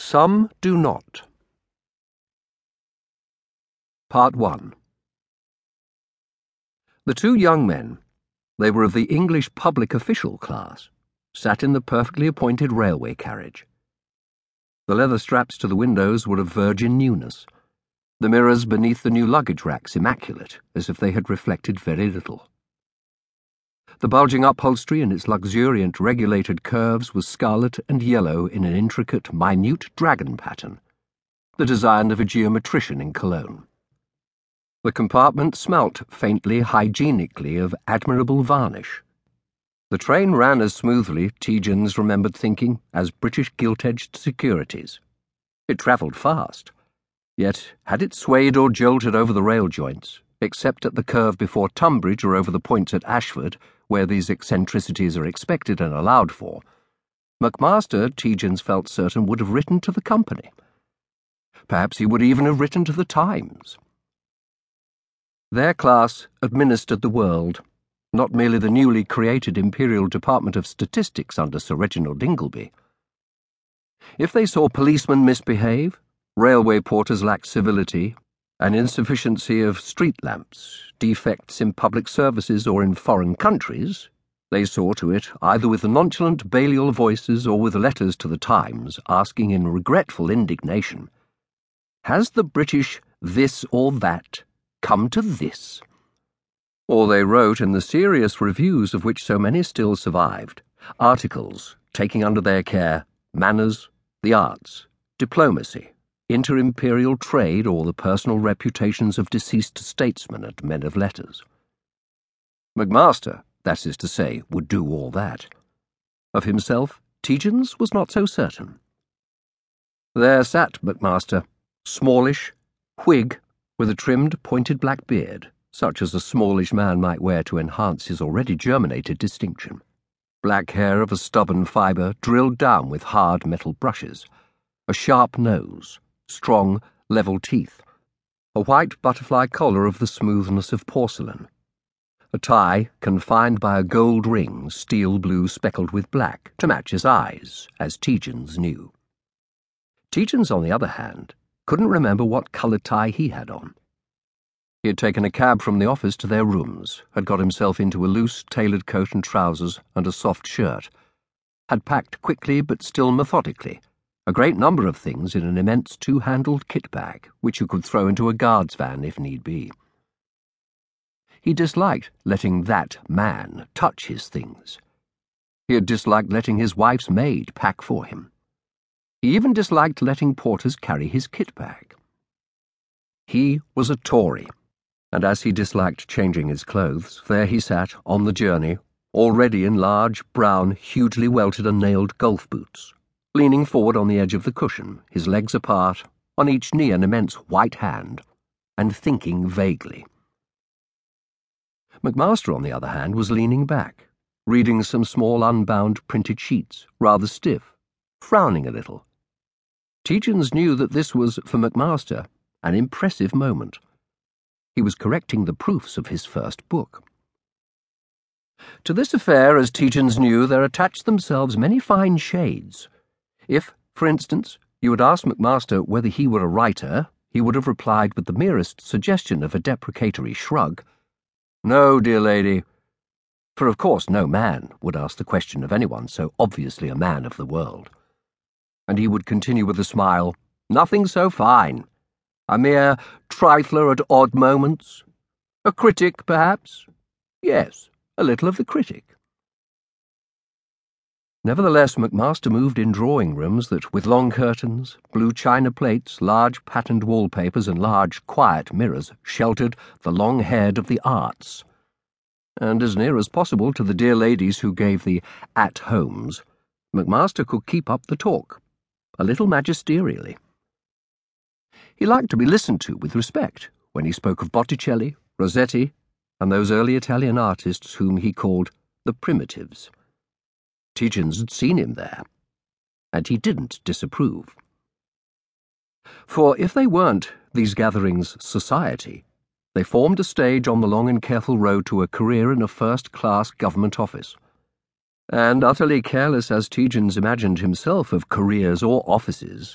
Some do not. Part 1 The two young men, they were of the English public official class, sat in the perfectly appointed railway carriage. The leather straps to the windows were of virgin newness, the mirrors beneath the new luggage racks immaculate, as if they had reflected very little. The bulging upholstery in its luxuriant regulated curves was scarlet and yellow in an intricate, minute dragon pattern, the design of a geometrician in Cologne. The compartment smelt faintly hygienically of admirable varnish. The train ran as smoothly, Tietjens remembered thinking, as British gilt-edged securities. It travelled fast. Yet, had it swayed or jolted over the rail joints, except at the curve before Tunbridge or over the points at Ashford, where these eccentricities are expected and allowed for, McMaster, Tietjens felt certain, would have written to the company. Perhaps he would even have written to the Times. Their class administered the world, not merely the newly created Imperial Department of Statistics under Sir Reginald Ingleby. If they saw policemen misbehave, railway porters lack civility, an insufficiency of street lamps, defects in public services or in foreign countries, they saw to it either with nonchalant Balliol voices or with letters to the Times asking in regretful indignation, Has the British this or that come to this? Or they wrote in the serious reviews of which so many still survived, articles taking under their care manners, the arts, diplomacy, inter-imperial trade, or the personal reputations of deceased statesmen and men of letters. McMaster, that is to say, would do all that. Of himself, Tietjens was not so certain. There sat McMaster, smallish, Whig, with a trimmed, pointed black beard, such as a smallish man might wear to enhance his already germinated distinction. Black hair of a stubborn fibre drilled down with hard metal brushes, a sharp nose, strong, level teeth, a white butterfly collar of the smoothness of porcelain, a tie confined by a gold ring, steel blue speckled with black, to match his eyes, as Tietjens knew. Tietjens, on the other hand, couldn't remember what coloured tie he had on. He had taken a cab from the office to their rooms, had got himself into a loose, tailored coat and trousers and a soft shirt, had packed quickly but still methodically a great number of things in an immense two handled kit bag, which you could throw into a guard's van if need be. He disliked letting that man touch his things. He had disliked letting his wife's maid pack for him. He even disliked letting porters carry his kit bag. He was a Tory, and as he disliked changing his clothes, there he sat on the journey, already in large, brown, hugely welted and nailed golf boots leaning forward on the edge of the cushion, his legs apart, on each knee an immense white hand, and thinking vaguely. McMaster, on the other hand, was leaning back, reading some small unbound printed sheets, rather stiff, frowning a little. Tietjens knew that this was, for McMaster, an impressive moment. He was correcting the proofs of his first book. To this affair, as Tietjens knew, there attached themselves many fine shades if, for instance, you had asked McMaster whether he were a writer, he would have replied with the merest suggestion of a deprecatory shrug. No, dear lady. For of course no man would ask the question of anyone so obviously a man of the world. And he would continue with a smile, Nothing so fine. A mere trifler at odd moments. A critic, perhaps? Yes, a little of the critic. Nevertheless, McMaster moved in drawing rooms that, with long curtains, blue china plates, large patterned wallpapers, and large, quiet mirrors, sheltered the long haired of the arts. And as near as possible to the dear ladies who gave the at homes, McMaster could keep up the talk, a little magisterially. He liked to be listened to with respect when he spoke of Botticelli, Rossetti, and those early Italian artists whom he called the primitives. Tietjens had seen him there, and he didn't disapprove. For if they weren't, these gatherings, society, they formed a stage on the long and careful road to a career in a first class government office. And utterly careless as Tietjens imagined himself of careers or offices,